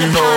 people.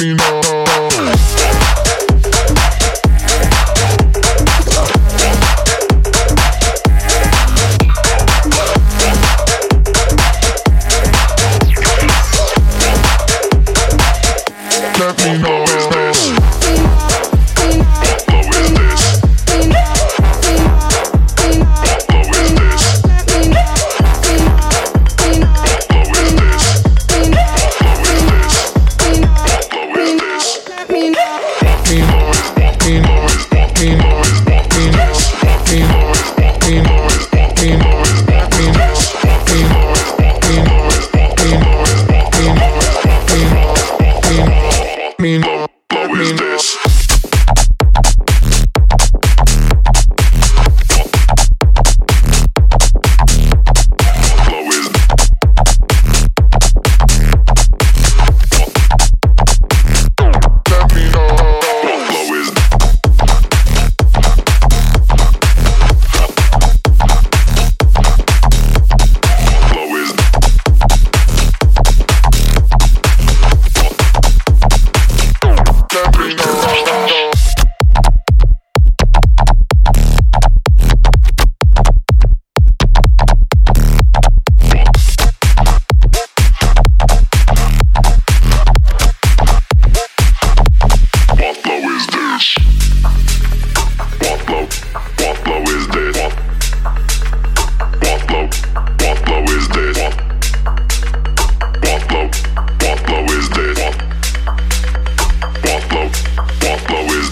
me now.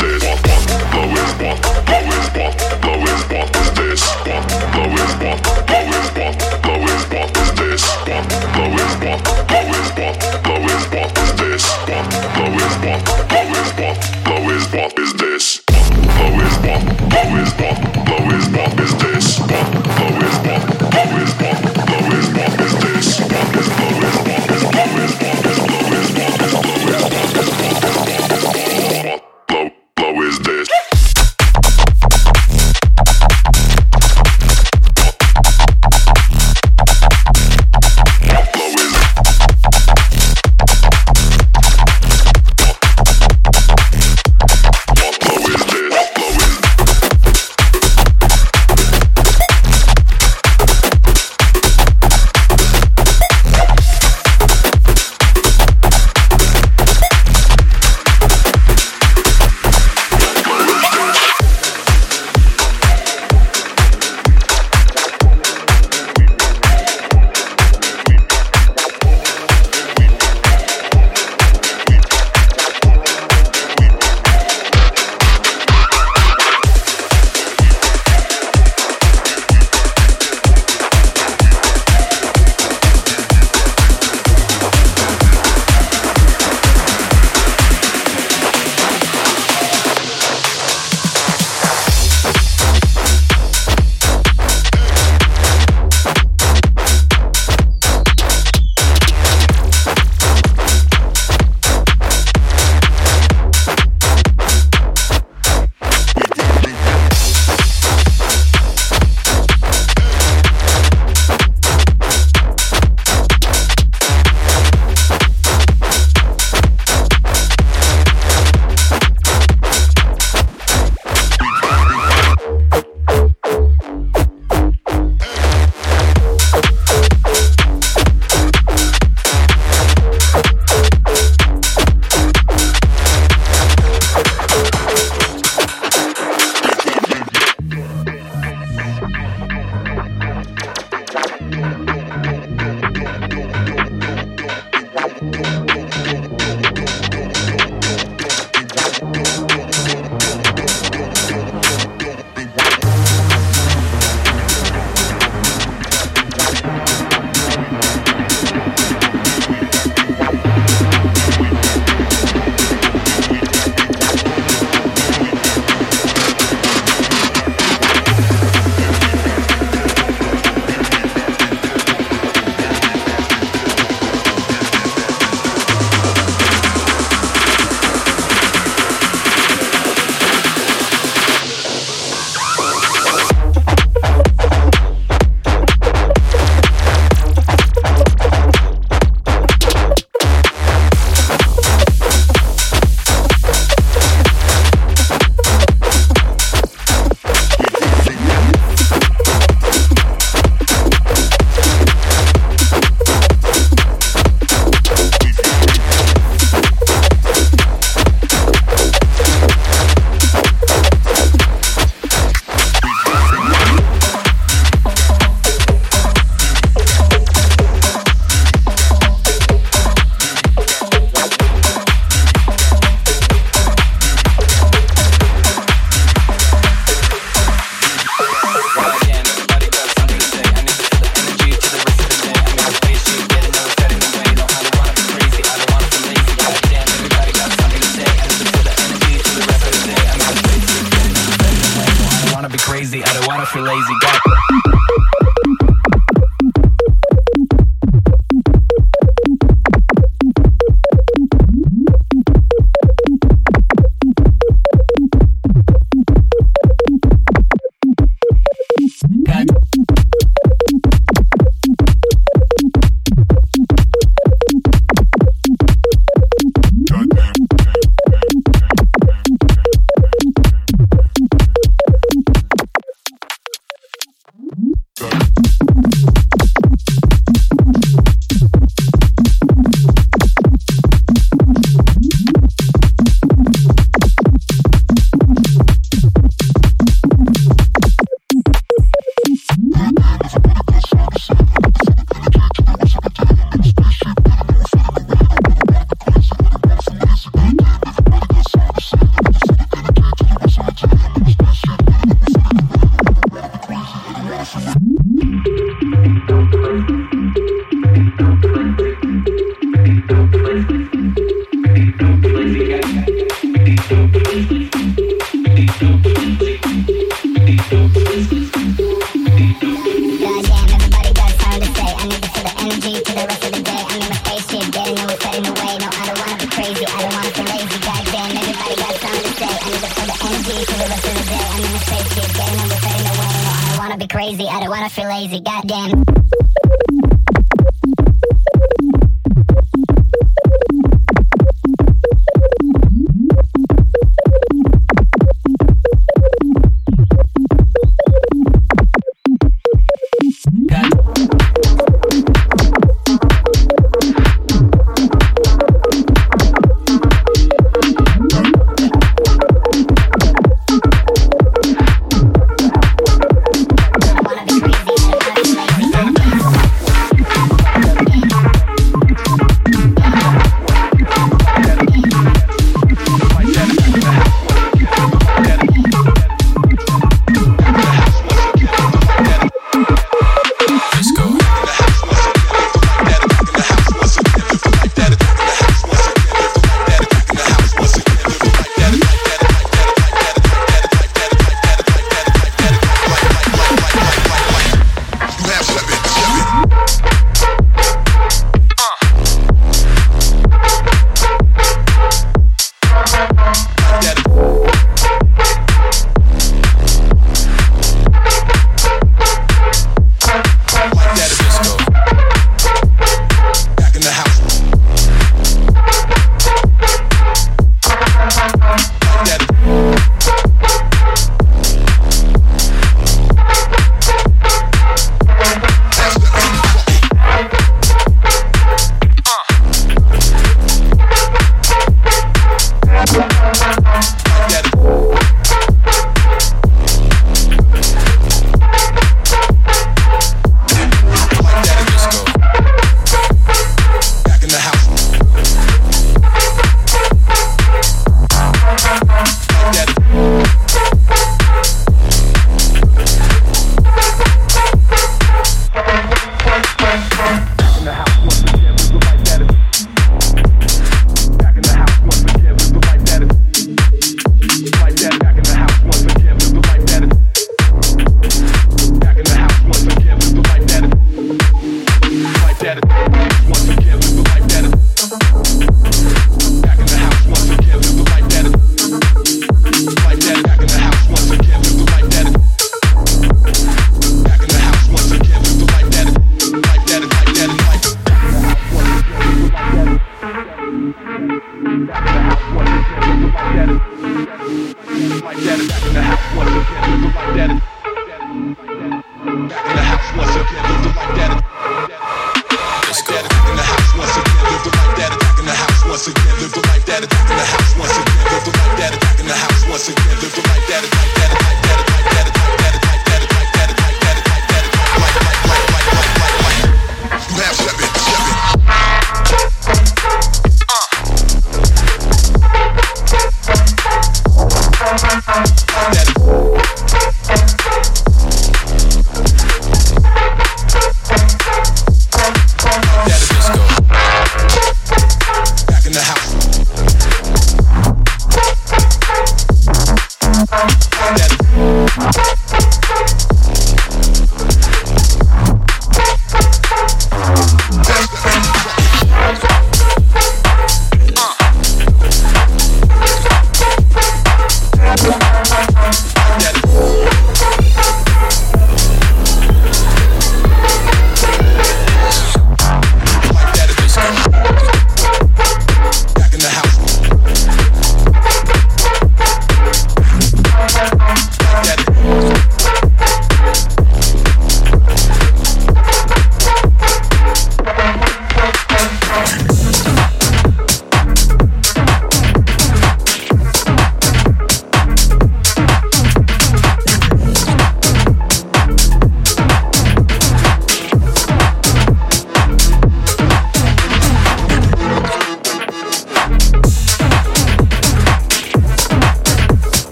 is. No, I don't wanna be crazy, I don't wanna feel lazy. Goddamn, everybody got something to say. I the energy the day. I'm away. No, I don't wanna be crazy, I don't wanna feel lazy. Goddamn.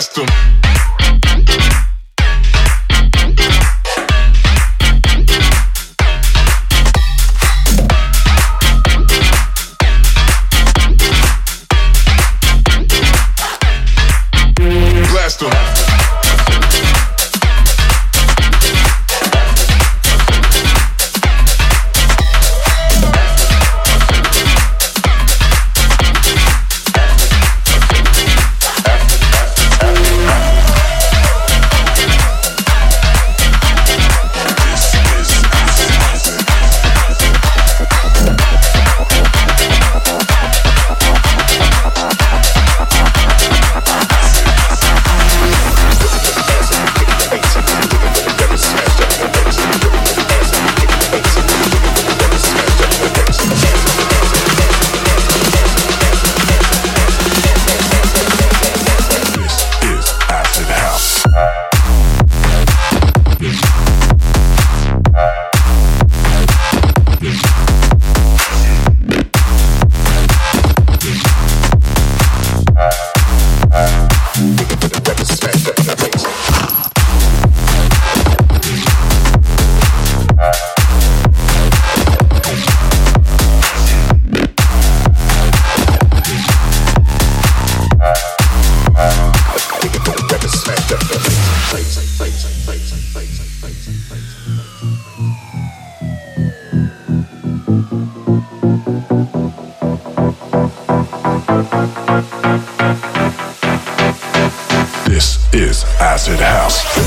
Custom. them. Thanks.